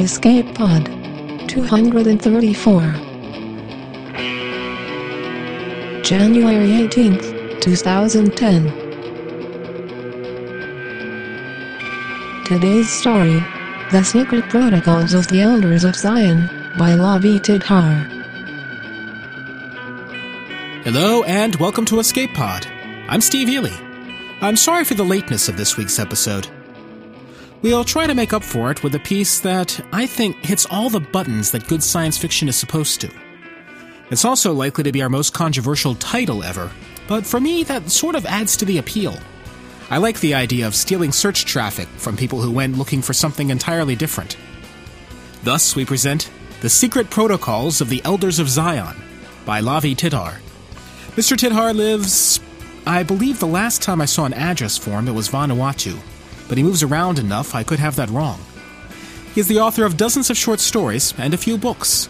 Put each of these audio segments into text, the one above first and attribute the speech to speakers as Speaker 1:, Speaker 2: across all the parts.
Speaker 1: Escape Pod 234 January 18th, 2010 Today's story The Secret Protocols of the Elders of Zion by Lavi Tidhar
Speaker 2: Hello and welcome to Escape Pod. I'm Steve Eley. I'm sorry for the lateness of this week's episode. We'll try to make up for it with a piece that I think hits all the buttons that good science fiction is supposed to. It's also likely to be our most controversial title ever, but for me, that sort of adds to the appeal. I like the idea of stealing search traffic from people who went looking for something entirely different. Thus, we present The Secret Protocols of the Elders of Zion by Lavi Tidhar. Mr. Tidhar lives. I believe the last time I saw an address for him, it was Vanuatu but he moves around enough I could have that wrong. He is the author of dozens of short stories and a few books.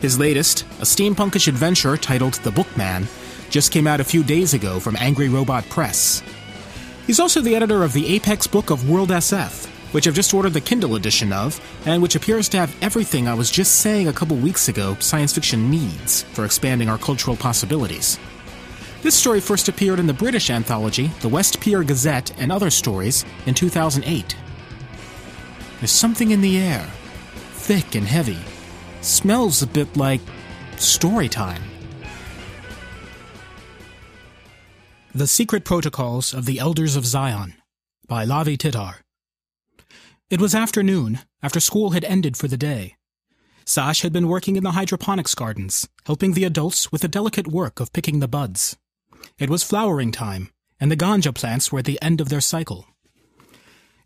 Speaker 2: His latest, a steampunkish adventure titled The Bookman, just came out a few days ago from Angry Robot Press. He's also the editor of the Apex book of World SF, which I've just ordered the Kindle edition of, and which appears to have everything I was just saying a couple weeks ago science fiction needs for expanding our cultural possibilities. This story first appeared in the British anthology, The West Pier Gazette and Other Stories, in 2008. There's something in the air, thick and heavy. Smells a bit like story time. The Secret Protocols of the Elders of Zion by Lavi Tidhar. It was afternoon, after school had ended for the day. Sash had been working in the hydroponics gardens, helping the adults with the delicate work of picking the buds. It was flowering time, and the ganja plants were at the end of their cycle.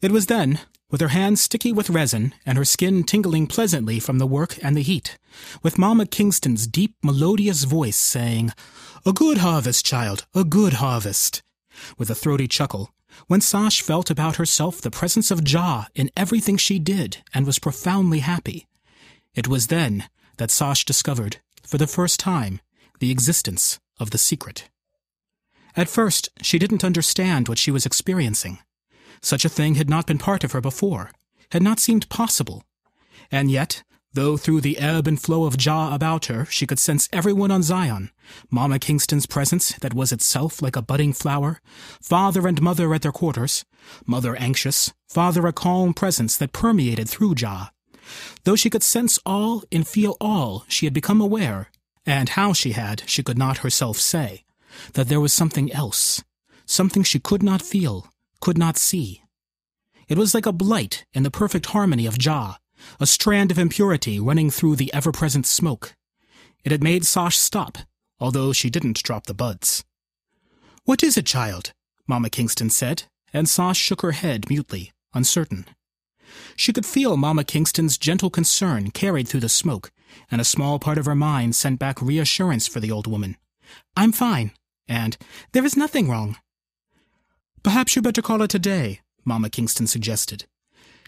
Speaker 2: It was then, with her hands sticky with resin and her skin tingling pleasantly from the work and the heat, with Mamma Kingston's deep, melodious voice saying, A good harvest, child, a good harvest, with a throaty chuckle, when Sash felt about herself the presence of Jah in everything she did and was profoundly happy. It was then that Sash discovered, for the first time, the existence of the secret. At first, she didn't understand what she was experiencing. Such a thing had not been part of her before, had not seemed possible. And yet, though through the ebb and flow of Jah about her she could sense everyone on Zion, Mamma Kingston's presence that was itself like a budding flower, father and mother at their quarters, mother anxious, father a calm presence that permeated through Jah. Though she could sense all and feel all, she had become aware, and how she had, she could not herself say that there was something else, something she could not feel, could not see. It was like a blight in the perfect harmony of Jah, a strand of impurity running through the ever present smoke. It had made Sash stop, although she didn't drop the buds. What is it, child? Mamma Kingston said, and Sash shook her head mutely, uncertain. She could feel Mamma Kingston's gentle concern carried through the smoke, and a small part of her mind sent back reassurance for the old woman. I'm fine and there is nothing wrong. Perhaps you'd better call it a day, Mamma Kingston suggested.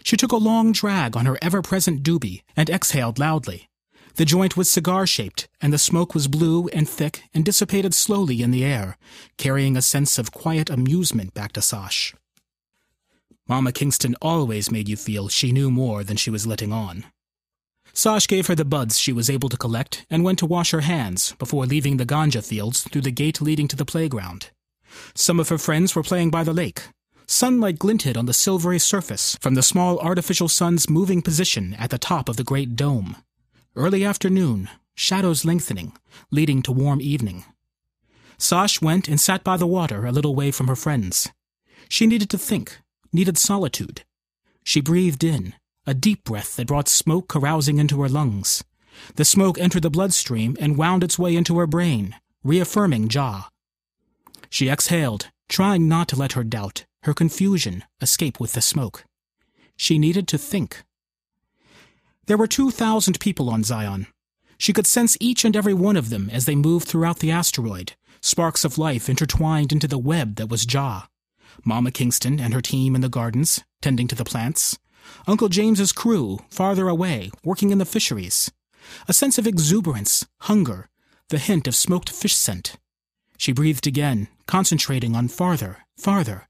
Speaker 2: She took a long drag on her ever-present doobie and exhaled loudly. The joint was cigar-shaped, and the smoke was blue and thick and dissipated slowly in the air, carrying a sense of quiet amusement back to Sash. Mamma Kingston always made you feel she knew more than she was letting on. Sash gave her the buds she was able to collect and went to wash her hands before leaving the ganja fields through the gate leading to the playground. Some of her friends were playing by the lake. Sunlight glinted on the silvery surface from the small artificial sun's moving position at the top of the great dome. Early afternoon, shadows lengthening, leading to warm evening. Sash went and sat by the water a little way from her friends. She needed to think, needed solitude. She breathed in, a deep breath that brought smoke carousing into her lungs. The smoke entered the bloodstream and wound its way into her brain, reaffirming Jah. She exhaled, trying not to let her doubt, her confusion, escape with the smoke. She needed to think. There were 2,000 people on Zion. She could sense each and every one of them as they moved throughout the asteroid, sparks of life intertwined into the web that was Jah. Mama Kingston and her team in the gardens, tending to the plants, Uncle James's crew, farther away, working in the fisheries. A sense of exuberance, hunger, the hint of smoked fish scent. She breathed again, concentrating on farther, farther.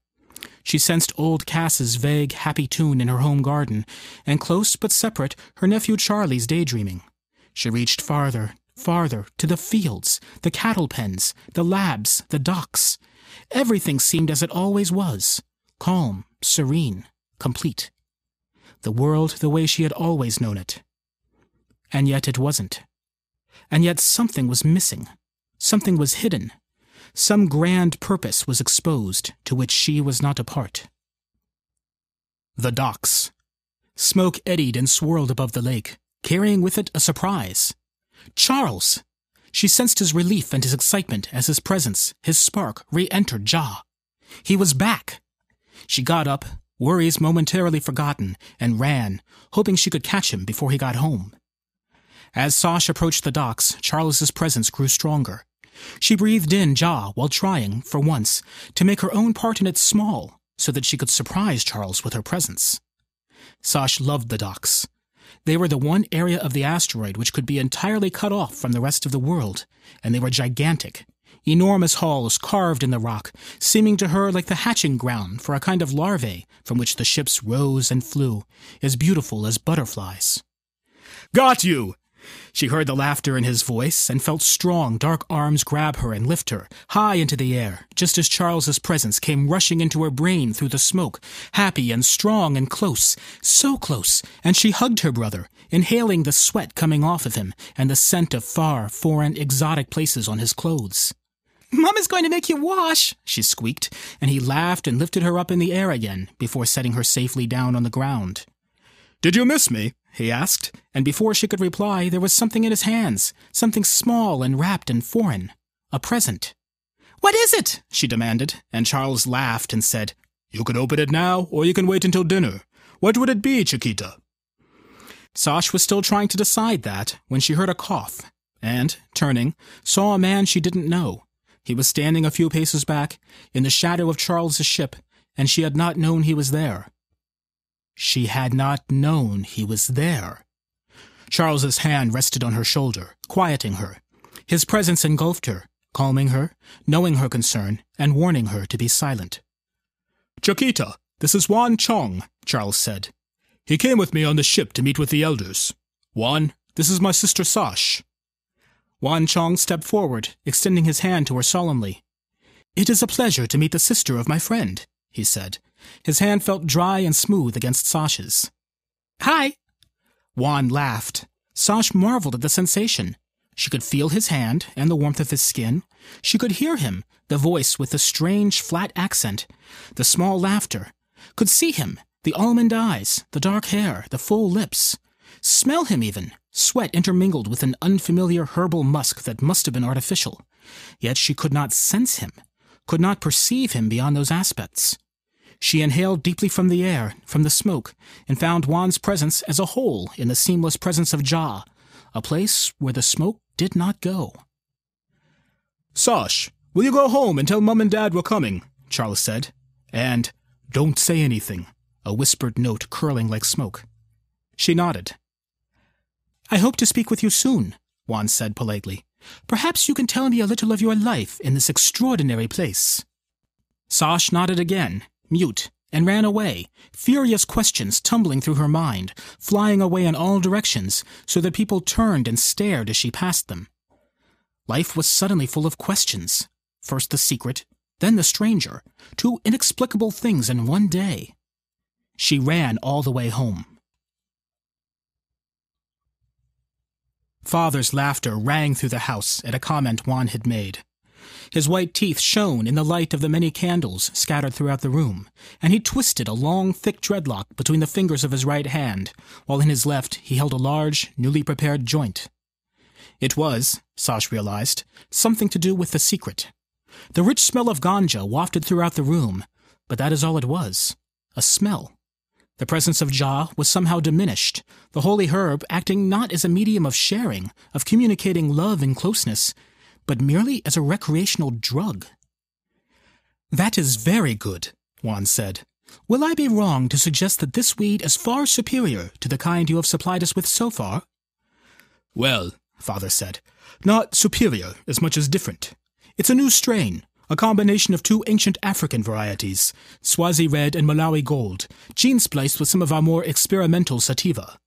Speaker 2: She sensed old Cass's vague, happy tune in her home garden, and close but separate, her nephew Charlie's daydreaming. She reached farther, farther, to the fields, the cattle pens, the labs, the docks. Everything seemed as it always was calm, serene, complete. The world the way she had always known it. And yet it wasn't. And yet something was missing. Something was hidden. Some grand purpose was exposed to which she was not a part. The docks. Smoke eddied and swirled above the lake, carrying with it a surprise. Charles! She sensed his relief and his excitement as his presence, his spark, re entered Jah. He was back. She got up, worries momentarily forgotten, and ran, hoping she could catch him before he got home. As Sash approached the docks, Charles's presence grew stronger. She breathed in Jah while trying, for once, to make her own part in it small so that she could surprise Charles with her presence. Sash loved the docks. They were the one area of the asteroid which could be entirely cut off from the rest of the world, and they were gigantic. Enormous halls carved in the rock, seeming to her like the hatching ground for a kind of larvae from which the ships rose and flew, as beautiful as butterflies. Got you! She heard the laughter in his voice and felt strong, dark arms grab her and lift her high into the air, just as Charles's presence came rushing into her brain through the smoke, happy and strong and close, so close, and she hugged her brother, inhaling the sweat coming off of him and the scent of far, foreign, exotic places on his clothes. Mama's going to make you wash, she squeaked, and he laughed and lifted her up in the air again before setting her safely down on the ground. Did you miss me? he asked, and before she could reply, there was something in his hands, something small and wrapped and foreign. A present. What is it? she demanded, and Charles laughed and said, You can open it now, or you can wait until dinner. What would it be, Chiquita? Sash was still trying to decide that when she heard a cough, and, turning, saw a man she didn't know. He was standing a few paces back, in the shadow of Charles's ship, and she had not known he was there. She had not known he was there. Charles's hand rested on her shoulder, quieting her. His presence engulfed her, calming her, knowing her concern, and warning her to be silent. Chiquita, this is Juan Chong, Charles said. He came with me on the ship to meet with the elders. Juan, this is my sister Sash. Juan Chong stepped forward, extending his hand to her solemnly. It is a pleasure to meet the sister of my friend, he said, his hand felt dry and smooth against Sash's. Hi! Juan laughed. Sash marveled at the sensation. She could feel his hand and the warmth of his skin. She could hear him, the voice with the strange, flat accent, the small laughter. Could see him, the almond eyes, the dark hair, the full lips. Smell him even, sweat intermingled with an unfamiliar herbal musk that must have been artificial. Yet she could not sense him, could not perceive him beyond those aspects. She inhaled deeply from the air, from the smoke, and found Juan's presence as a whole in the seamless presence of Jah, a place where the smoke did not go. Sash, will you go home and tell Mum and Dad we're coming? Charles said. And don't say anything, a whispered note curling like smoke. She nodded. I hope to speak with you soon, Juan said politely. Perhaps you can tell me a little of your life in this extraordinary place. Sash nodded again, mute, and ran away, furious questions tumbling through her mind, flying away in all directions, so that people turned and stared as she passed them. Life was suddenly full of questions. First the secret, then the stranger, two inexplicable things in one day. She ran all the way home. Father's laughter rang through the house at a comment Juan had made. His white teeth shone in the light of the many candles scattered throughout the room, and he twisted a long, thick dreadlock between the fingers of his right hand, while in his left he held a large, newly prepared joint. It was, Sash realized, something to do with the secret. The rich smell of ganja wafted throughout the room, but that is all it was a smell. The presence of Jah was somehow diminished, the holy herb acting not as a medium of sharing, of communicating love and closeness, but merely as a recreational drug. That is very good, Juan said. Will I be wrong to suggest that this weed is far superior to the kind you have supplied us with so far? Well, father said, not superior as much as different. It's a new strain, a combination of two ancient African varieties, Swazi Red and Malawi Gold, gene spliced with some of our more experimental sativa.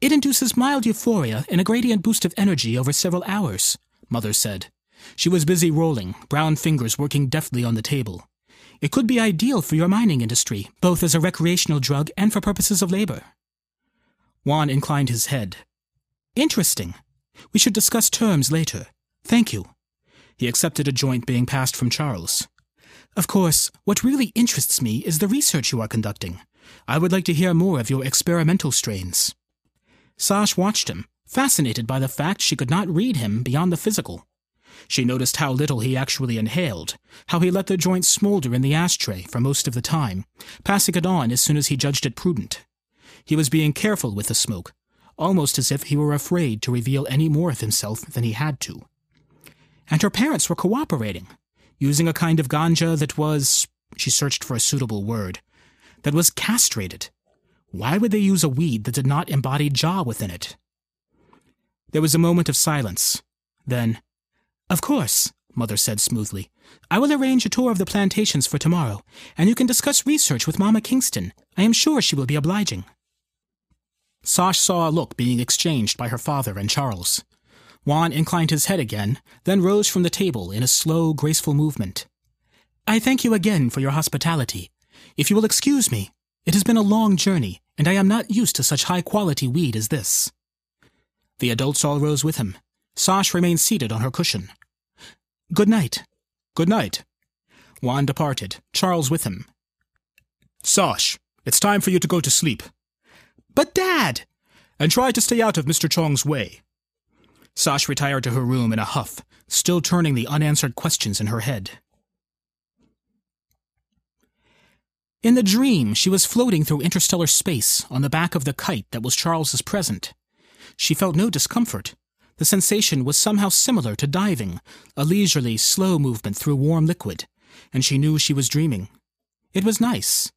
Speaker 2: It induces mild euphoria and a gradient boost of energy over several hours, Mother said. She was busy rolling, brown fingers working deftly on the table. It could be ideal for your mining industry, both as a recreational drug and for purposes of labor. Juan inclined his head. Interesting. We should discuss terms later. Thank you. He accepted a joint being passed from Charles. Of course, what really interests me is the research you are conducting. I would like to hear more of your experimental strains. Sash watched him, fascinated by the fact she could not read him beyond the physical. She noticed how little he actually inhaled, how he let the joint smolder in the ashtray for most of the time, passing it on as soon as he judged it prudent. He was being careful with the smoke, almost as if he were afraid to reveal any more of himself than he had to. And her parents were cooperating, using a kind of ganja that was, she searched for a suitable word, that was castrated. Why would they use a weed that did not embody Jah within it? There was a moment of silence. Then, Of course, Mother said smoothly. I will arrange a tour of the plantations for tomorrow, and you can discuss research with Mamma Kingston. I am sure she will be obliging. Sash saw a look being exchanged by her father and Charles. Juan inclined his head again, then rose from the table in a slow, graceful movement. I thank you again for your hospitality. If you will excuse me, it has been a long journey, and I am not used to such high quality weed as this. The adults all rose with him. Sash remained seated on her cushion. Good night. Good night. Juan departed, Charles with him. Sash, it's time for you to go to sleep. But, Dad! And try to stay out of Mr. Chong's way. Sash retired to her room in a huff, still turning the unanswered questions in her head. In the dream, she was floating through interstellar space on the back of the kite that was Charles's present. She felt no discomfort. The sensation was somehow similar to diving, a leisurely, slow movement through warm liquid, and she knew she was dreaming. It was nice.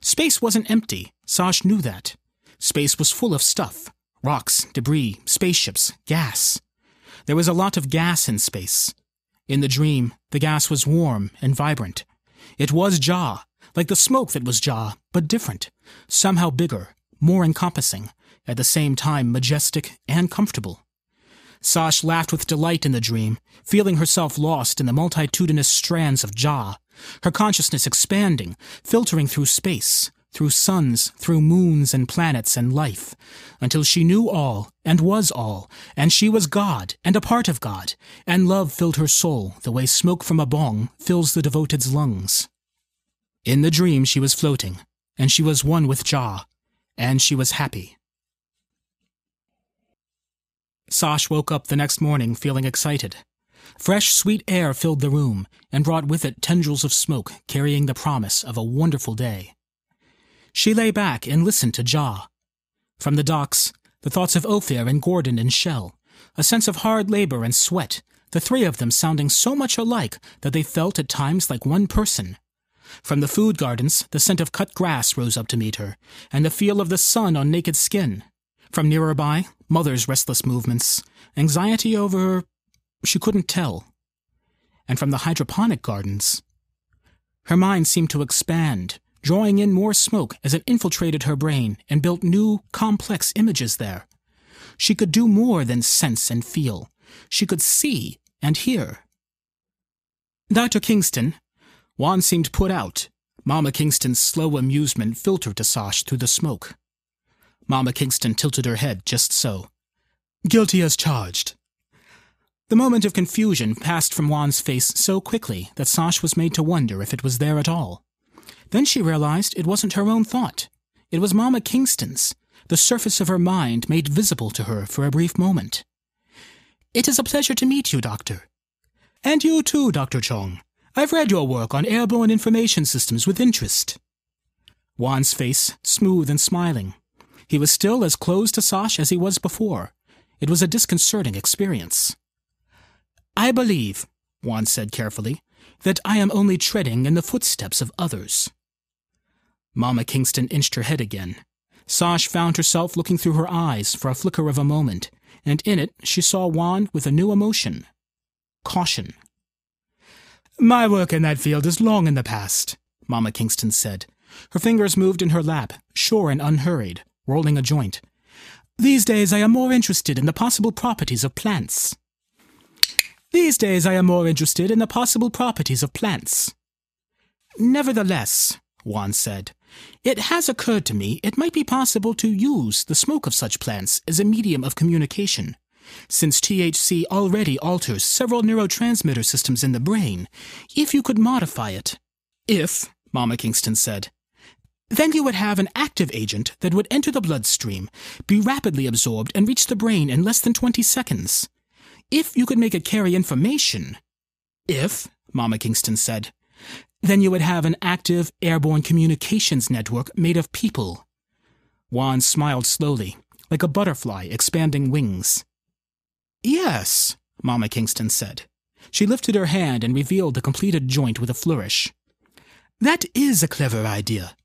Speaker 2: Space wasn't empty, Sash knew that. Space was full of stuff rocks, debris, spaceships, gas. There was a lot of gas in space. In the dream, the gas was warm and vibrant. It was Jah, like the smoke that was Jah, but different, somehow bigger, more encompassing, at the same time majestic and comfortable. Sash laughed with delight in the dream, feeling herself lost in the multitudinous strands of Jah, her consciousness expanding, filtering through space, through suns, through moons and planets and life, until she knew all and was all, and she was God and a part of God, and love filled her soul the way smoke from a bong fills the devoted's lungs. In the dream she was floating, and she was one with Jah, and she was happy. Sash woke up the next morning feeling excited. Fresh, sweet air filled the room and brought with it tendrils of smoke carrying the promise of a wonderful day. She lay back and listened to Jah. From the docks, the thoughts of Ophir and Gordon and Shell, a sense of hard labor and sweat, the three of them sounding so much alike that they felt at times like one person. From the food gardens, the scent of cut grass rose up to meet her, and the feel of the sun on naked skin. From nearer by, Mother's restless movements, anxiety over. she couldn't tell. And from the hydroponic gardens. Her mind seemed to expand, drawing in more smoke as it infiltrated her brain and built new, complex images there. She could do more than sense and feel. She could see and hear. Dr. Kingston, Juan seemed put out. Mamma Kingston's slow amusement filtered to Sash through the smoke. Mamma Kingston tilted her head just so. Guilty as charged. The moment of confusion passed from Juan's face so quickly that Sash was made to wonder if it was there at all. Then she realized it wasn't her own thought. It was Mama Kingston's, the surface of her mind made visible to her for a brief moment. It is a pleasure to meet you, Doctor. And you too, Dr. Chong. I've read your work on airborne information systems with interest. Juan's face, smooth and smiling. He was still as close to Sash as he was before. It was a disconcerting experience. I believe, Juan said carefully, that I am only treading in the footsteps of others. Mamma Kingston inched her head again. Sash found herself looking through her eyes for a flicker of a moment, and in it she saw Juan with a new emotion caution. My work in that field is long in the past, Mamma Kingston said. Her fingers moved in her lap, sure and unhurried, rolling a joint. These days I am more interested in the possible properties of plants. These days I am more interested in the possible properties of plants. Nevertheless, Juan said, it has occurred to me it might be possible to use the smoke of such plants as a medium of communication. Since THC already alters several neurotransmitter systems in the brain, if you could modify it. If, Mama Kingston said, then you would have an active agent that would enter the bloodstream, be rapidly absorbed, and reach the brain in less than 20 seconds. If you could make it carry information. If, Mama Kingston said, then you would have an active airborne communications network made of people. Juan smiled slowly, like a butterfly expanding wings. Yes, Mamma Kingston said. She lifted her hand and revealed the completed joint with a flourish. That is a clever idea.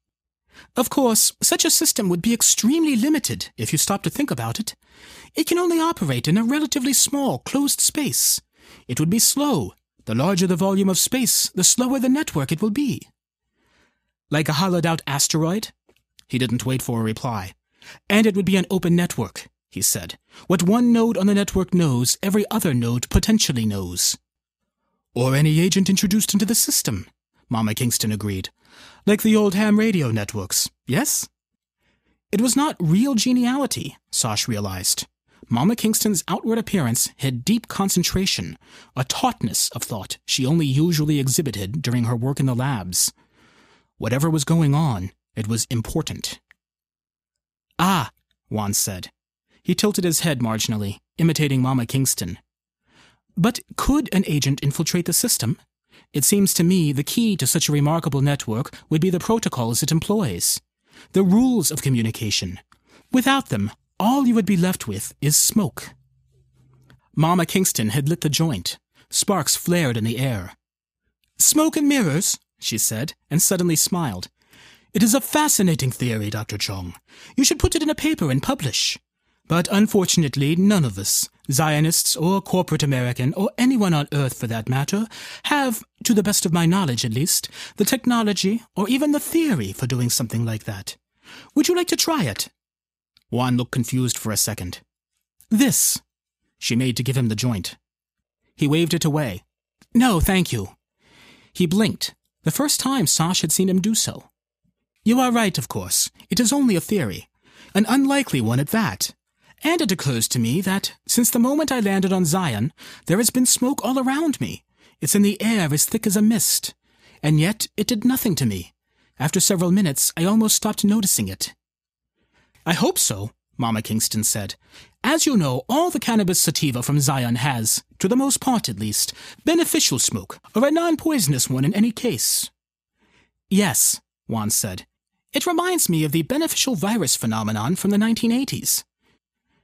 Speaker 2: Of course, such a system would be extremely limited if you stop to think about it. It can only operate in a relatively small, closed space. It would be slow. The larger the volume of space, the slower the network it will be. Like a hollowed out asteroid? He didn't wait for a reply. And it would be an open network, he said. What one node on the network knows, every other node potentially knows. Or any agent introduced into the system, Mama Kingston agreed. Like the old ham radio networks, yes? It was not real geniality, Sosh realized. Mamma Kingston's outward appearance hid deep concentration, a tautness of thought she only usually exhibited during her work in the labs. Whatever was going on, it was important. Ah, Juan said. He tilted his head marginally, imitating Mama Kingston. But could an agent infiltrate the system? It seems to me the key to such a remarkable network would be the protocols it employs, the rules of communication. Without them, all you would be left with is smoke. Mamma Kingston had lit the joint. Sparks flared in the air. Smoke and mirrors, she said, and suddenly smiled. It is a fascinating theory, Dr. Chong. You should put it in a paper and publish. But unfortunately, none of us, Zionists or corporate American, or anyone on Earth for that matter, have, to the best of my knowledge at least, the technology or even the theory for doing something like that. Would you like to try it? Juan looked confused for a second. This, she made to give him the joint. He waved it away. No, thank you. He blinked, the first time Sosh had seen him do so. You are right, of course. It is only a theory. An unlikely one at that. And it occurs to me that, since the moment I landed on Zion, there has been smoke all around me. It's in the air as thick as a mist. And yet, it did nothing to me. After several minutes, I almost stopped noticing it. I hope so, Mama Kingston said. As you know, all the cannabis sativa from Zion has, to the most part at least, beneficial smoke, or a non-poisonous one in any case. Yes, Juan said. It reminds me of the beneficial virus phenomenon from the 1980s.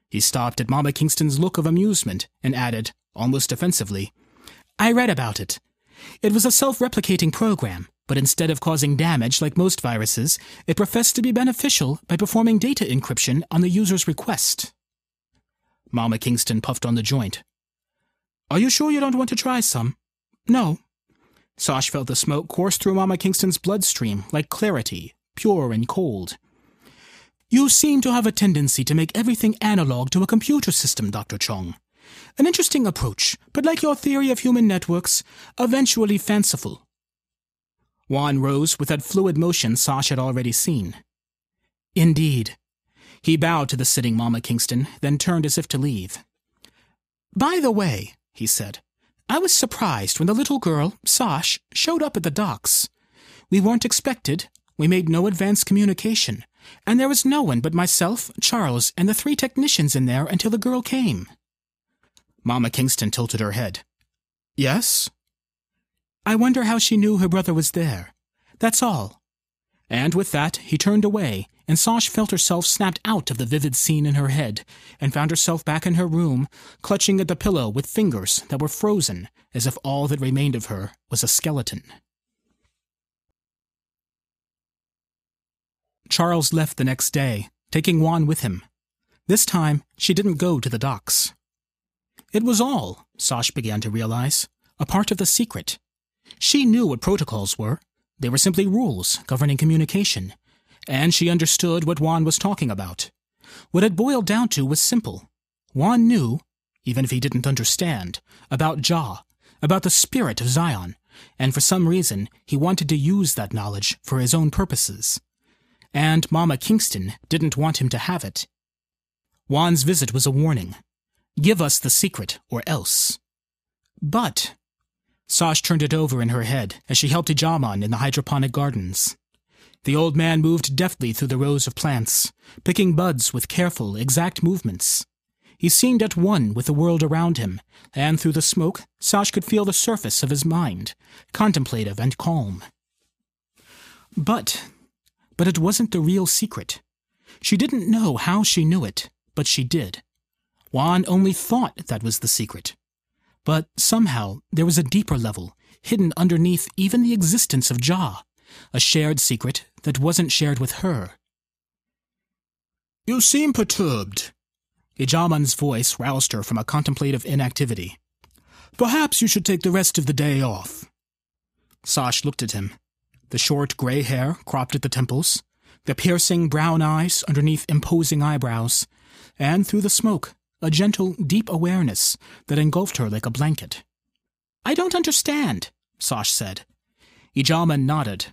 Speaker 2: He stopped at Mama Kingston's look of amusement and added, almost offensively, I read about it. It was a self replicating program, but instead of causing damage like most viruses, it professed to be beneficial by performing data encryption on the user's request. Mama Kingston puffed on the joint. Are you sure you don't want to try some? No. Sosh felt the smoke course through Mama Kingston's bloodstream like clarity, pure and cold. You seem to have a tendency to make everything analog to a computer system, Dr. Chong. An interesting approach, but like your theory of human networks, eventually fanciful. Juan rose with that fluid motion Sosh had already seen. Indeed. He bowed to the sitting Mamma Kingston, then turned as if to leave. By the way, he said, I was surprised when the little girl, Sosh, showed up at the docks. We weren't expected. We made no advance communication and there was no one but myself, Charles, and the three technicians in there until the girl came. Mamma Kingston tilted her head. Yes? I wonder how she knew her brother was there. That's all. And with that, he turned away, and Sosh felt herself snapped out of the vivid scene in her head, and found herself back in her room, clutching at the pillow with fingers that were frozen, as if all that remained of her was a skeleton. Charles left the next day, taking Juan with him. This time, she didn't go to the docks. It was all, Sosh began to realize, a part of the secret. She knew what protocols were. They were simply rules governing communication, and she understood what Juan was talking about. What it boiled down to was simple. Juan knew, even if he didn't understand, about Jah, about the spirit of Zion, and for some reason he wanted to use that knowledge for his own purposes. And Mama Kingston didn't want him to have it. Juan's visit was a warning. Give us the secret, or else. But Sash turned it over in her head as she helped Ijaman in the hydroponic gardens. The old man moved deftly through the rows of plants, picking buds with careful, exact movements. He seemed at one with the world around him, and through the smoke, Sash could feel the surface of his mind, contemplative and calm. But, but it wasn't the real secret. She didn't know how she knew it, but she did. Juan only thought that was the secret. But somehow there was a deeper level, hidden underneath even the existence of Jah, a shared secret that wasn't shared with her.
Speaker 3: You seem perturbed.
Speaker 2: Ijaman's voice roused her from a contemplative inactivity.
Speaker 3: Perhaps you should take the rest of the day off.
Speaker 2: Sash looked at him. The short gray hair cropped at the temples, the piercing brown eyes underneath imposing eyebrows, and through the smoke, a gentle, deep awareness that engulfed her like a blanket. I don't understand, Sash said. Ijaman nodded.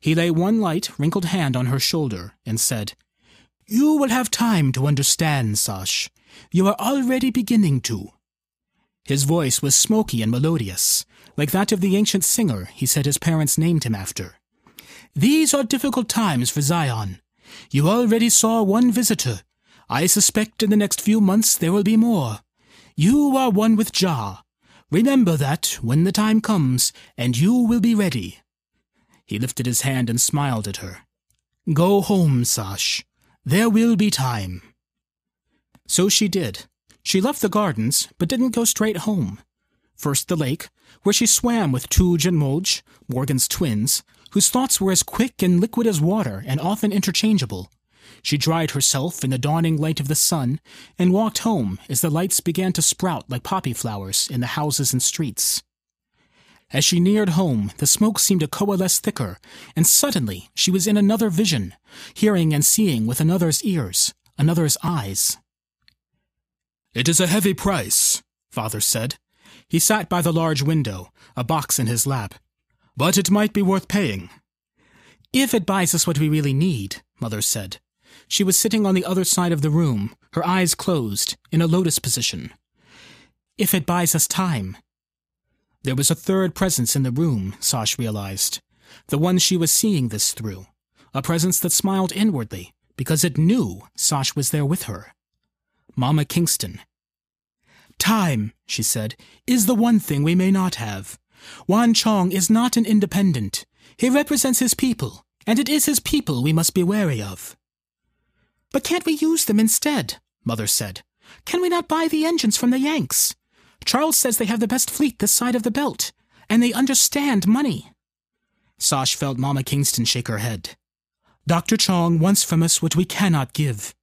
Speaker 2: He lay one light, wrinkled hand on her shoulder and said, You will have time to understand, Sash. You are already beginning to. His voice was smoky and melodious, like that of the ancient singer he said his parents named him after. These are difficult times for Zion. You already saw one visitor, I suspect in the next few months there will be more. You are one with Jah. Remember that when the time comes, and you will be ready. He lifted his hand and smiled at her. Go home, Sash. There will be time. So she did. She left the gardens, but didn't go straight home. First the lake, where she swam with Tuj and Moj, Morgan's twins, whose thoughts were as quick and liquid as water and often interchangeable. She dried herself in the dawning light of the sun and walked home as the lights began to sprout like poppy flowers in the houses and streets. As she neared home, the smoke seemed to coalesce thicker, and suddenly she was in another vision, hearing and seeing with another's ears, another's eyes.
Speaker 3: It is a heavy price, father said. He sat by the large window, a box in his lap. But it might be worth paying.
Speaker 2: If it buys us what we really need, mother said. She was sitting on the other side of the room, her eyes closed, in a lotus position. If it buys us time. There was a third presence in the room, Sash realized. The one she was seeing this through. A presence that smiled inwardly, because it knew Sash was there with her. Mama Kingston. Time, she said, is the one thing we may not have. Juan Chong is not an independent. He represents his people, and it is his people we must be wary of. But can't we use them instead? Mother said. Can we not buy the engines from the Yanks? Charles says they have the best fleet this side of the belt, and they understand money. Sash felt Mama Kingston shake her head. Dr. Chong wants from us what we cannot give.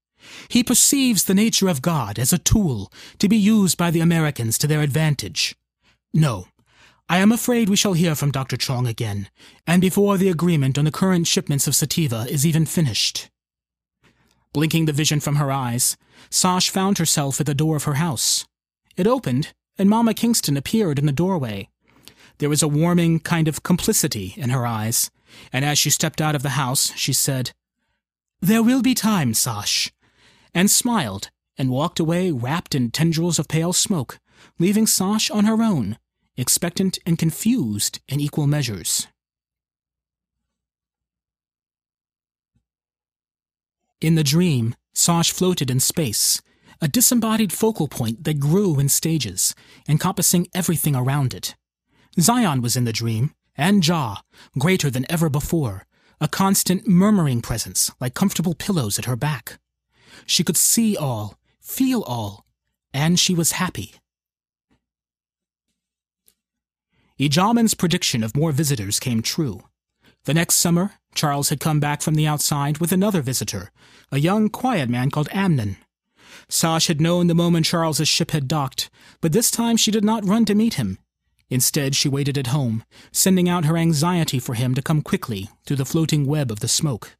Speaker 2: He perceives the nature of God as a tool to be used by the Americans to their advantage. No, I am afraid we shall hear from Dr. Chong again, and before the agreement on the current shipments of sativa is even finished. Blinking the vision from her eyes, Sash found herself at the door of her house. It opened, and Mama Kingston appeared in the doorway. There was a warming kind of complicity in her eyes, and as she stepped out of the house, she said, There will be time, Sash, and smiled and walked away wrapped in tendrils of pale smoke, leaving Sash on her own, expectant and confused in equal measures. In the dream, Sash floated in space, a disembodied focal point that grew in stages, encompassing everything around it. Zion was in the dream, and Jah, greater than ever before, a constant murmuring presence like comfortable pillows at her back. She could see all, feel all, and she was happy. Ijaman's prediction of more visitors came true. The next summer, Charles had come back from the outside with another visitor, a young, quiet man called Amnon. Sash had known the moment Charles's ship had docked, but this time she did not run to meet him. Instead, she waited at home, sending out her anxiety for him to come quickly through the floating web of the smoke.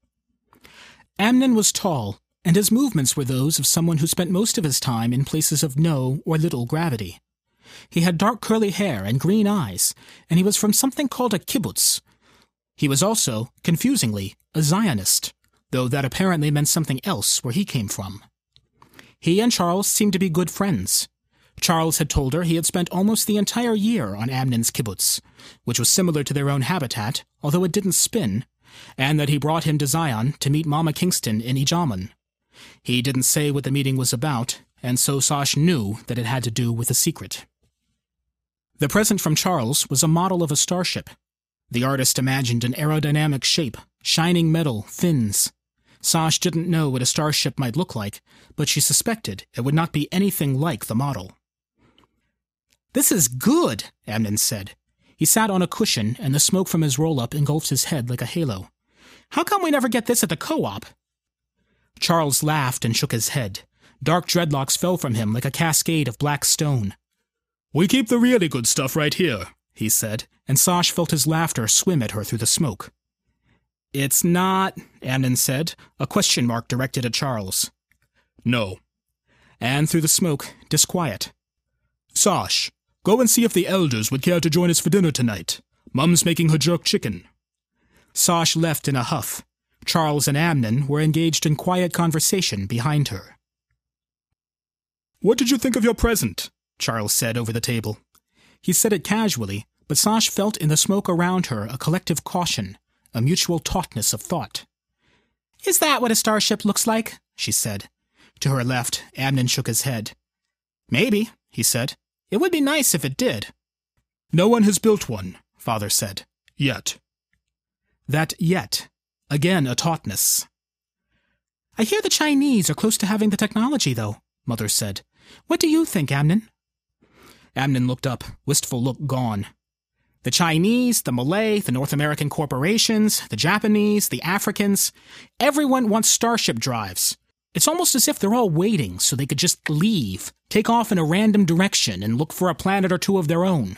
Speaker 2: Amnon was tall, and his movements were those of someone who spent most of his time in places of no or little gravity. He had dark curly hair and green eyes, and he was from something called a kibbutz. He was also, confusingly, a Zionist, though that apparently meant something else where he came from. He and Charles seemed to be good friends. Charles had told her he had spent almost the entire year on Amnon's kibbutz, which was similar to their own habitat, although it didn't spin, and that he brought him to Zion to meet Mama Kingston in Ijaman. He didn't say what the meeting was about, and so Sash knew that it had to do with a secret. The present from Charles was a model of a starship. The artist imagined an aerodynamic shape, shining metal, fins. Sash didn't know what a starship might look like, but she suspected it would not be anything like the model. This is good, Amnon said. He sat on a cushion, and the smoke from his roll up engulfed his head like a halo. How come we never get this at the co op? Charles laughed and shook his head. Dark dreadlocks fell from him like a cascade of black stone.
Speaker 3: We keep the really good stuff right here, he said,
Speaker 2: and Sash felt his laughter swim at her through the smoke. It's not, Amnon said, a question mark directed at Charles.
Speaker 3: No.
Speaker 2: And through the smoke, disquiet.
Speaker 3: Sash, go and see if the elders would care to join us for dinner tonight. Mum's making her jerk chicken.
Speaker 2: Sash left in a huff. Charles and Amnon were engaged in quiet conversation behind her.
Speaker 3: What did you think of your present?
Speaker 2: Charles said over the table. He said it casually, but Sash felt in the smoke around her a collective caution, a mutual tautness of thought. Is that what a starship looks like? she said. To her left, Amnon shook his head. Maybe, he said. It would be nice if it did.
Speaker 3: No one has built one, father said. Yet.
Speaker 2: That yet. Again, a tautness. I hear the Chinese are close to having the technology, though, mother said. What do you think, Amnon? Amnon looked up, wistful look gone. The Chinese, the Malay, the North American corporations, the Japanese, the Africans, everyone wants starship drives. It's almost as if they're all waiting so they could just leave, take off in a random direction, and look for a planet or two of their own.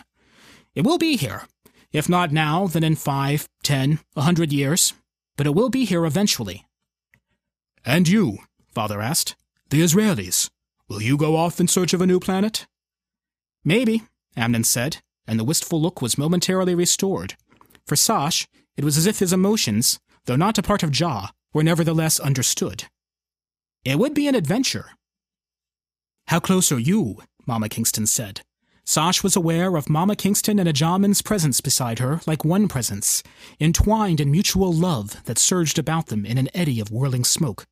Speaker 2: It will be here. If not now, then in five, ten, a hundred years. But it will be here eventually.
Speaker 3: And you, father asked, the Israelis, will you go off in search of a new planet?
Speaker 2: Maybe, Amnon said, and the wistful look was momentarily restored. For Sash, it was as if his emotions, though not a part of Jah, were nevertheless understood. It would be an adventure. How close are you? Mama Kingston said. Sash was aware of Mama Kingston and Ijaman's presence beside her like one presence, entwined in mutual love that surged about them in an eddy of whirling smoke.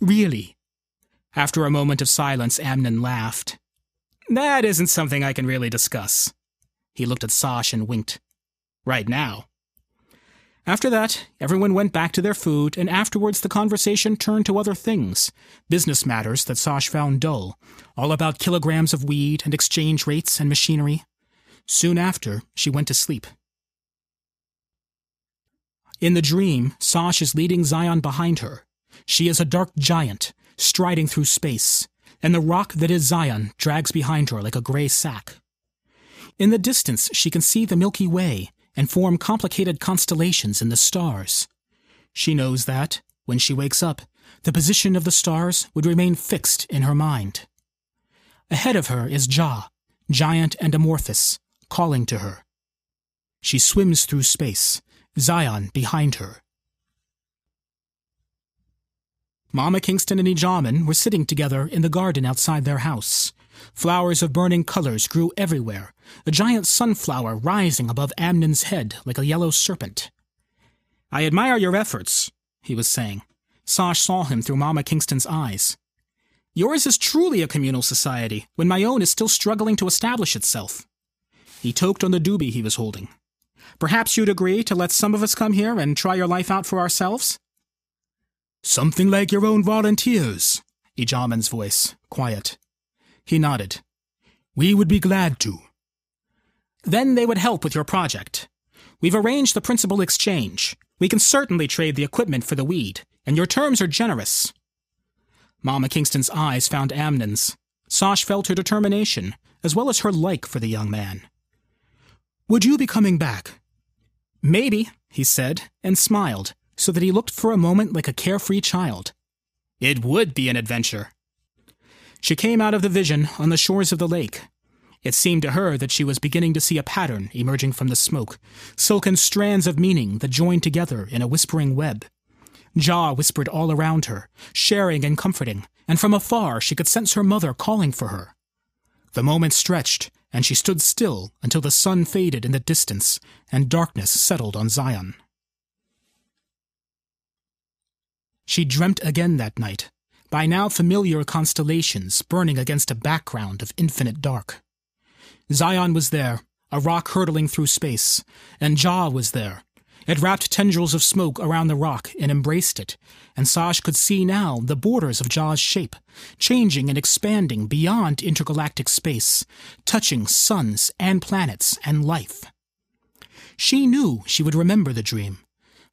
Speaker 2: Really? After a moment of silence, Amnon laughed. That isn't something I can really discuss. He looked at Sash and winked. Right now. After that, everyone went back to their food, and afterwards the conversation turned to other things business matters that Sash found dull, all about kilograms of weed and exchange rates and machinery. Soon after, she went to sleep. In the dream, Sash is leading Zion behind her. She is a dark giant, striding through space, and the rock that is Zion drags behind her like a gray sack. In the distance, she can see the Milky Way and form complicated constellations in the stars. She knows that, when she wakes up, the position of the stars would remain fixed in her mind. Ahead of her is Jah, giant and amorphous, calling to her. She swims through space, Zion behind her, Mama Kingston and Ijaman were sitting together in the garden outside their house. Flowers of burning colors grew everywhere, a giant sunflower rising above Amnon's head like a yellow serpent. I admire your efforts, he was saying. Sash saw him through Mama Kingston's eyes. Yours is truly a communal society, when my own is still struggling to establish itself. He toked on the doobie he was holding. Perhaps you'd agree to let some of us come here and try your life out for ourselves?
Speaker 3: Something like your own volunteers,
Speaker 2: Ijaman's voice, quiet. He nodded.
Speaker 3: We would be glad to.
Speaker 2: Then they would help with your project. We've arranged the principal exchange. We can certainly trade the equipment for the weed, and your terms are generous. Mama Kingston's eyes found Amnon's. Sash felt her determination, as well as her like for the young man. Would you be coming back? Maybe, he said, and smiled, so that he looked for a moment like a carefree child. It would be an adventure. She came out of the vision on the shores of the lake. It seemed to her that she was beginning to see a pattern emerging from the smoke, silken strands of meaning that joined together in a whispering web. Jah whispered all around her, sharing and comforting, and from afar she could sense her mother calling for her. The moment stretched, and she stood still until the sun faded in the distance and darkness settled on Zion. She dreamt again that night, by now familiar constellations burning against a background of infinite dark. Zion was there, a rock hurtling through space, and Jah was there. It wrapped tendrils of smoke around the rock and embraced it, and Sash could see now the borders of Jah's shape, changing and expanding beyond intergalactic space, touching suns and planets and life. She knew she would remember the dream,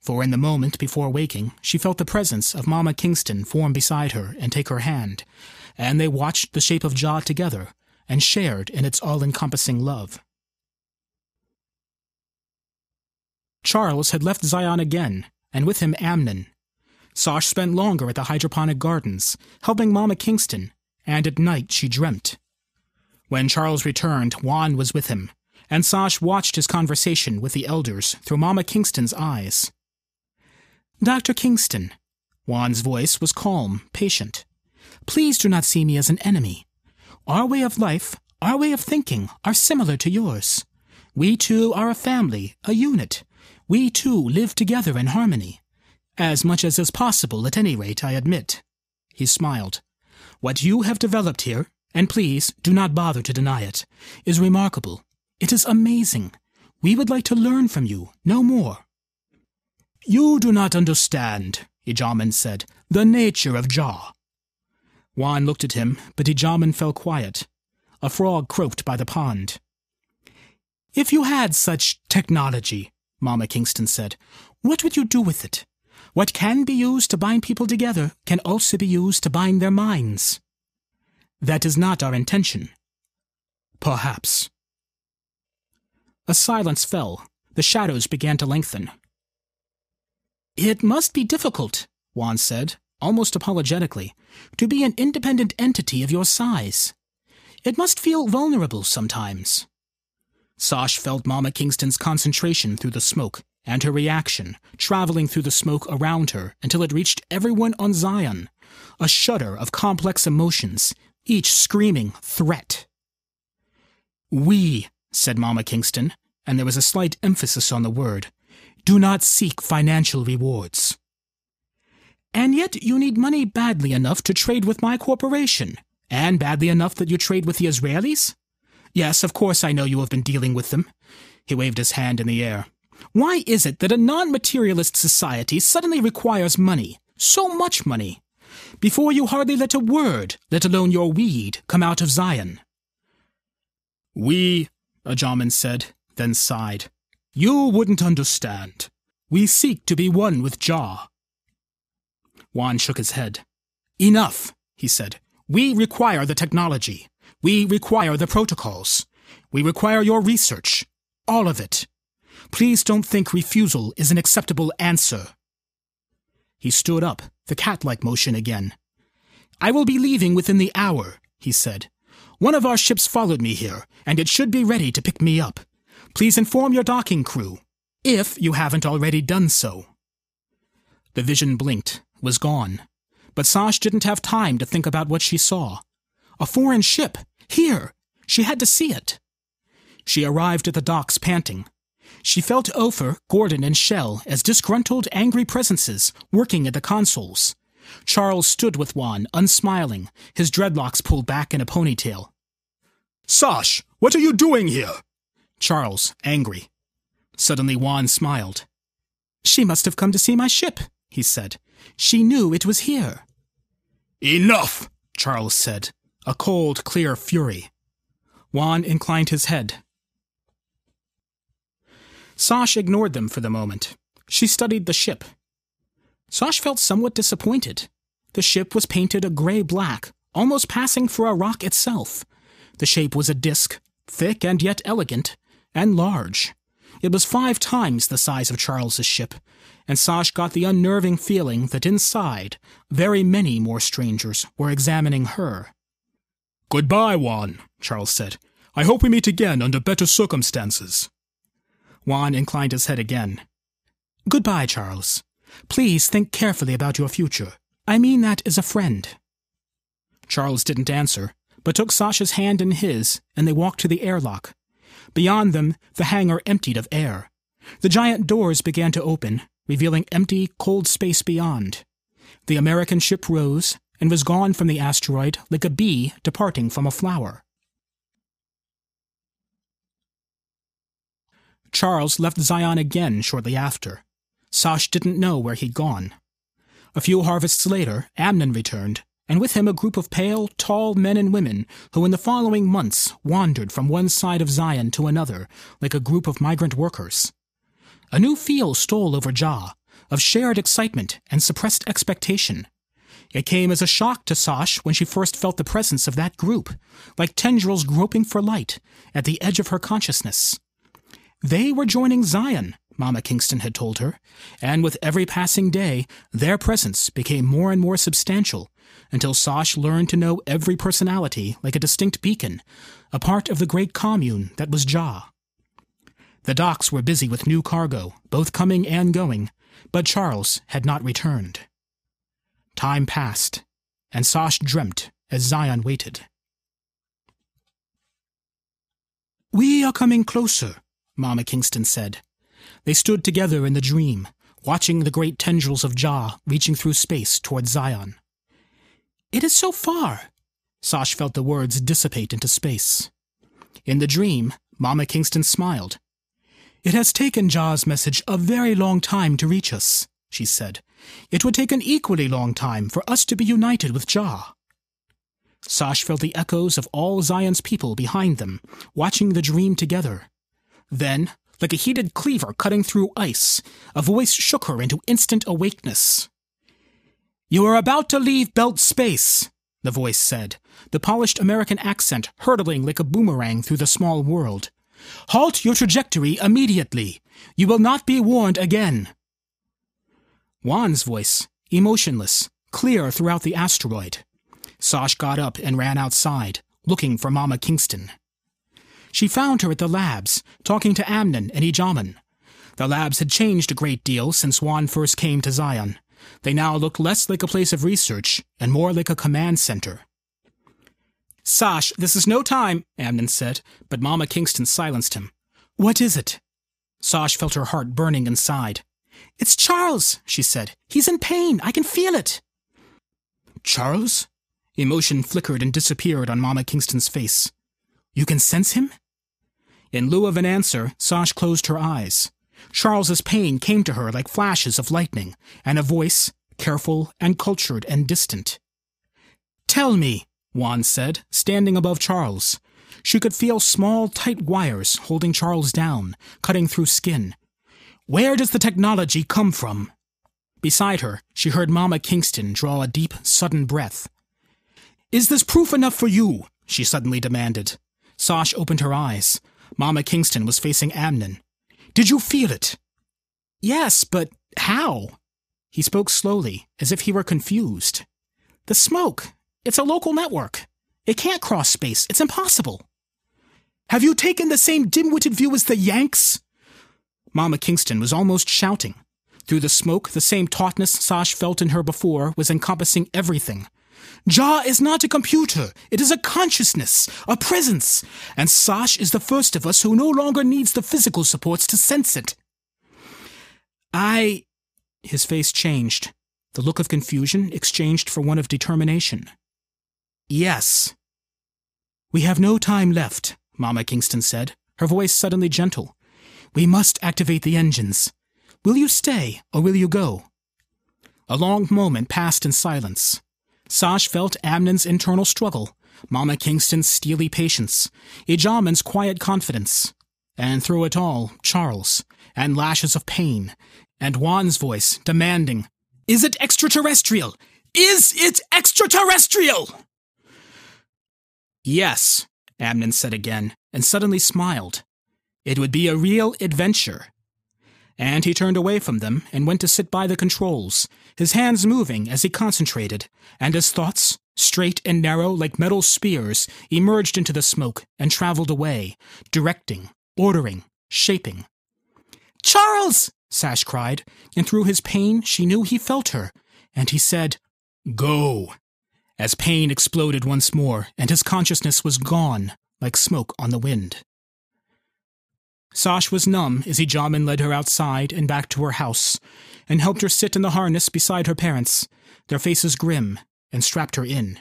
Speaker 2: for in the moment before waking, she felt the presence of Mamma Kingston form beside her and take her hand, and they watched the shape of Jah together and shared in its all encompassing love. Charles had left Zion again, and with him Amnon. Sash spent longer at the hydroponic gardens, helping Mamma Kingston, and at night she dreamt. When Charles returned, Juan was with him, and Sash watched his conversation with the elders through Mamma Kingston's eyes. Dr. Kingston, Juan's voice was calm, patient. Please do not see me as an enemy. Our way of life, our way of thinking, are similar to yours. We two are a family, a unit. We two live together in harmony. As much as is possible, at any rate, I admit. He smiled. What you have developed here, and please do not bother to deny it, is remarkable. It is amazing. We would like to learn from you, no more. You do not understand, Ijaman said, the nature of Jah. Juan looked at him, but Ijaman fell quiet. A frog croaked by the pond. If you had such technology, Mama Kingston said, what would you do with it? What can be used to bind people together can also be used to bind their minds. That is not our intention. Perhaps. A silence fell. The shadows began to lengthen. It must be difficult, Juan said, almost apologetically, to be an independent entity of your size. It must feel vulnerable sometimes. Sash felt Mamma Kingston's concentration through the smoke, and her reaction, traveling through the smoke around her until it reached everyone on Zion, a shudder of complex emotions, each screaming threat. We, said Mamma Kingston, and there was a slight emphasis on the word, do not seek financial rewards. And yet you need money badly enough to trade with my corporation, and badly enough that you trade with the Israelis? Yes, of course I know you have been dealing with them. He waved his hand in the air. Why is it that a non materialist society suddenly requires money, so much money, before you hardly let a word, let alone your weed, come out of Zion? We, Ijaman said, then sighed. You wouldn't understand. We seek to be one with Jah. Juan shook his head. Enough, he said. We require the technology. We require the protocols. We require your research. All of it. Please don't think refusal is an acceptable answer. He stood up, the cat-like motion again. I will be leaving within the hour, he said. One of our ships followed me here, and it should be ready to pick me up. Please inform your docking crew, if you haven't already done so. The vision blinked, was gone. But Sash didn't have time to think about what she saw. A foreign ship! Here! She had to see it. She arrived at the docks panting. She felt Ofer, Gordon, and Shell as disgruntled, angry presences working at the consoles. Charles stood with Juan, unsmiling, his dreadlocks pulled back in a ponytail. Sash, what are you doing here? Charles, angry. Suddenly Juan smiled. She must have come to see my ship, he said. She knew it was here. Enough, Charles said, a cold, clear fury. Juan inclined his head. Sash ignored them for the moment. She studied the ship. Sash felt somewhat disappointed. The ship was painted a gray black, almost passing for a rock itself. The shape was a disk, thick and yet elegant, and large. It was five times the size of Charles's ship, and Sash got the unnerving feeling that inside, very many more strangers were examining her.
Speaker 3: Goodbye, Juan, Charles said. I hope we meet again under better circumstances.
Speaker 2: Juan inclined his head again. Goodbye, Charles. Please think carefully about your future. I mean that as a friend. Charles didn't answer, but took Sasha's hand in his, and they walked to the airlock. Beyond them, the hangar emptied of air. The giant doors began to open, revealing empty, cold space beyond. The American ship rose and was gone from the asteroid like a bee departing from a flower. Charles left Zion again shortly after. Sash didn't know where he'd gone. A few harvests later, Amnon returned, and with him a group of pale, tall men and women who in the following months wandered from one side of Zion to another like a group of migrant workers. A new feel stole over Jah, of shared excitement and suppressed expectation. It came as a shock to Sash when she first felt the presence of that group, like tendrils groping for light, at the edge of her consciousness. They were joining Zion, Mama Kingston had told her, and with every passing day, their presence became more and more substantial, until Sash learned to know every personality like a distinct beacon, a part of the great commune that was Jah. The docks were busy with new cargo, both coming and going, but Charles had not returned. Time passed, and Sash dreamt as Zion waited. We are coming closer, Mama Kingston said. They stood together in the dream, watching the great tendrils of Jah reaching through space toward Zion. It is so far. Sash felt the words dissipate into space. In the dream, Mama Kingston smiled it has taken Jah's message a very long time to reach us, she said. It would take an equally long time for us to be united with Jah. Sash felt the echoes of all Zion's people behind them, watching the dream together. Then, like a heated cleaver cutting through ice, a voice shook her into instant awakeness. You are about to leave Belt Space, the voice said, the polished American accent hurtling like a boomerang through the small world. Halt your trajectory immediately. You will not be warned again. Juan's voice, emotionless, clear throughout the asteroid. Sash got up and ran outside, looking for Mama Kingston. She found her at the labs, talking to Amnon and Ijaman. The labs had changed a great deal since Juan first came to Zion. They now looked less like a place of research and more like a command center. Sash, this is no time, Amnon said, but Mama Kingston silenced him. What is it? Sash felt her heart burning inside. It's Charles, she said. He's in pain. I can feel it. Charles? Emotion flickered and disappeared on Mama Kingston's face. You can sense him? In lieu of an answer, Sash closed her eyes. Charles's pain came to her like flashes of lightning, and a voice, careful and cultured and distant. Tell me, Juan said, standing above Charles. She could feel small, tight wires holding Charles down, cutting through skin. Where does the technology come from? Beside her, she heard Mama Kingston draw a deep, sudden breath. Is this proof enough for you? she suddenly demanded. Sash opened her eyes. Mama Kingston was facing Amnon. Did you feel it? Yes, but how? He spoke slowly, as if he were confused. The smoke, it's a local network. It can't cross space. It's impossible. Have you taken the same dim-witted view as the Yanks? Mama Kingston was almost shouting. Through the smoke, the same tautness Sash felt in her before was encompassing everything. Jah is not a computer. It is a consciousness, a presence. And Sash is the first of us who no longer needs the physical supports to sense it. I. His face changed. The look of confusion exchanged for one of determination. Yes. We have no time left, Mama Kingston said, her voice suddenly gentle. We must activate the engines. Will you stay, or will you go? A long moment passed in silence. Sash felt Amnon's internal struggle, Mama Kingston's steely patience, Ijaman's quiet confidence, and through it all, Charles, and lashes of pain, and Juan's voice demanding, Is it extraterrestrial? Is it extraterrestrial? Yes, Amnon said again, and suddenly smiled.
Speaker 4: It would be a real adventure. And he turned away from them and went to sit by the controls, his hands moving as he concentrated, and his thoughts, straight and narrow like metal spears, emerged into the smoke and traveled away, directing, ordering, shaping. Charles! Sash cried, and through his pain she knew he felt her, and he said, Go! As pain exploded once more, and his consciousness was gone, like smoke on the wind. Sash was numb as Ijaman led her outside and back to her house, and helped her sit in the harness beside her parents, their faces grim, and strapped her in.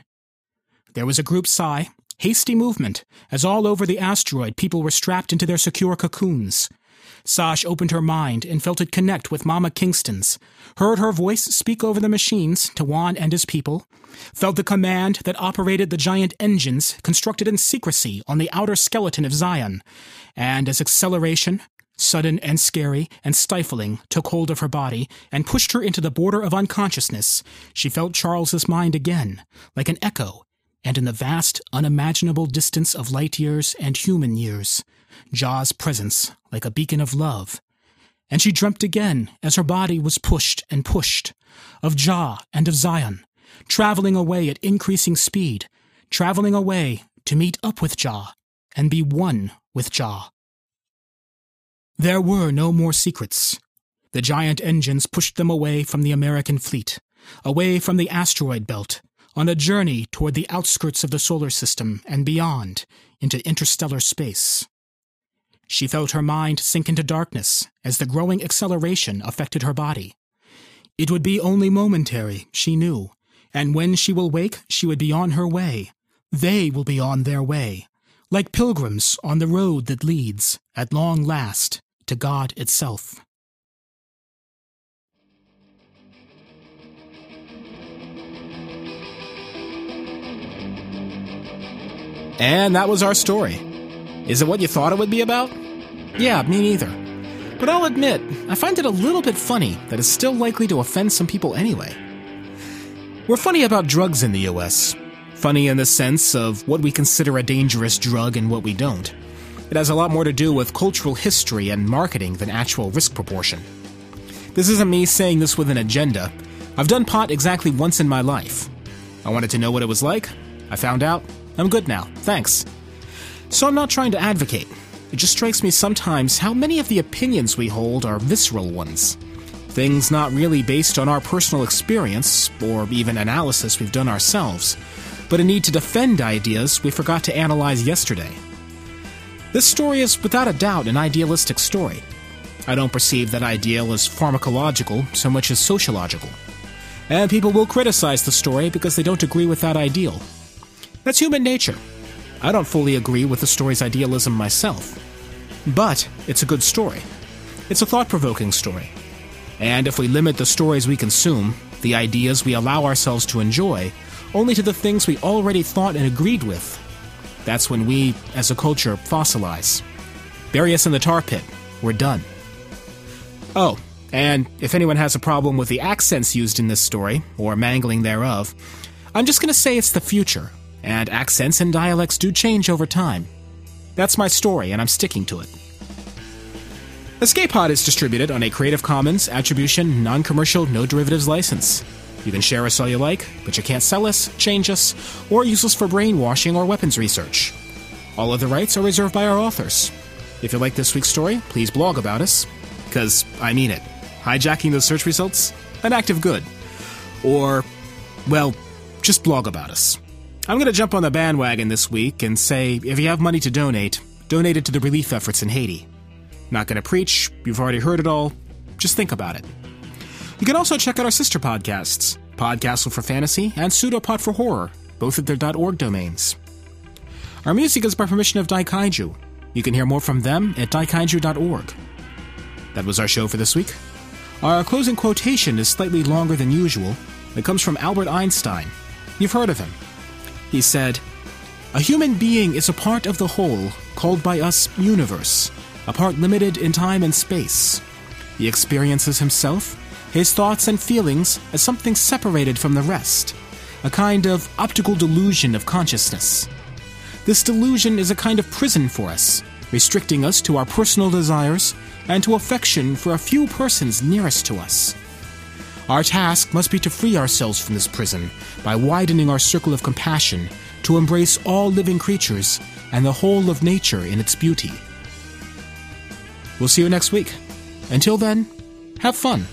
Speaker 4: There was a group sigh, hasty movement, as all over the asteroid people were strapped into their secure cocoons. Sash opened her mind and felt it connect with Mama Kingston's, heard her voice speak over the machines to Juan and his people, felt the command that operated the giant engines constructed in secrecy on the outer skeleton of Zion, and as acceleration, sudden and scary and stifling, took hold of her body and pushed her into the border of unconsciousness, she felt Charles's mind again, like an echo, and in the vast, unimaginable distance of light years and human years, Jah's presence like a beacon of love. And she dreamt again as her body was pushed and pushed, of Jah and of Zion, traveling away at increasing speed, traveling away to meet up with Jah and be one with Jah. There were no more secrets. The giant engines pushed them away from the American fleet, away from the asteroid belt, on a journey toward the outskirts of the solar system and beyond, into interstellar space. She felt her mind sink into darkness as the growing acceleration affected her body. It would be only momentary, she knew, and when she will wake, she would be on her way. They will be on their way, like pilgrims on the road that leads, at long last, to God itself.
Speaker 2: And that was our story. Is it what you thought it would be about? Yeah, me neither. But I'll admit, I find it a little bit funny that it's still likely to offend some people anyway. We're funny about drugs in the US. Funny in the sense of what we consider a dangerous drug and what we don't. It has a lot more to do with cultural history and marketing than actual risk proportion. This isn't me saying this with an agenda. I've done pot exactly once in my life. I wanted to know what it was like. I found out. I'm good now. Thanks. So I'm not trying to advocate. It just strikes me sometimes how many of the opinions we hold are visceral ones. Things not really based on our personal experience, or even analysis we've done ourselves, but a need to defend ideas we forgot to analyze yesterday. This story is without a doubt an idealistic story. I don't perceive that ideal as pharmacological so much as sociological. And people will criticize the story because they don't agree with that ideal. That's human nature. I don't fully agree with the story's idealism myself. But it's a good story. It's a thought provoking story. And if we limit the stories we consume, the ideas we allow ourselves to enjoy, only to the things we already thought and agreed with, that's when we, as a culture, fossilize. Bury us in the tar pit. We're done. Oh, and if anyone has a problem with the accents used in this story, or mangling thereof, I'm just gonna say it's the future, and accents and dialects do change over time. That's my story, and I'm sticking to it. Escape Pod is distributed on a Creative Commons Attribution Non Commercial No Derivatives license. You can share us all you like, but you can't sell us, change us, or use us for brainwashing or weapons research. All other rights are reserved by our authors. If you like this week's story, please blog about us. Because, I mean it, hijacking those search results? An act of good. Or, well, just blog about us. I'm going to jump on the bandwagon this week and say if you have money to donate, donate it to the relief efforts in Haiti. Not going to preach, you've already heard it all. Just think about it. You can also check out our sister podcasts, Podcastle for Fantasy and Pseudopod for Horror, both at their .org domains. Our music is by permission of Daikaiju. You can hear more from them at daikaiju.org. That was our show for this week. Our closing quotation is slightly longer than usual. It comes from Albert Einstein. You've heard of him. He said, A human being is a part of the whole, called by us universe, a part limited in time and space. He experiences himself his thoughts and feelings as something separated from the rest, a kind of optical delusion of consciousness. This delusion is a kind of prison for us, restricting us to our personal desires and to affection for a few persons nearest to us. Our task must be to free ourselves from this prison by widening our circle of compassion to embrace all living creatures and the whole of nature in its beauty. We'll see you next week. Until then, have fun.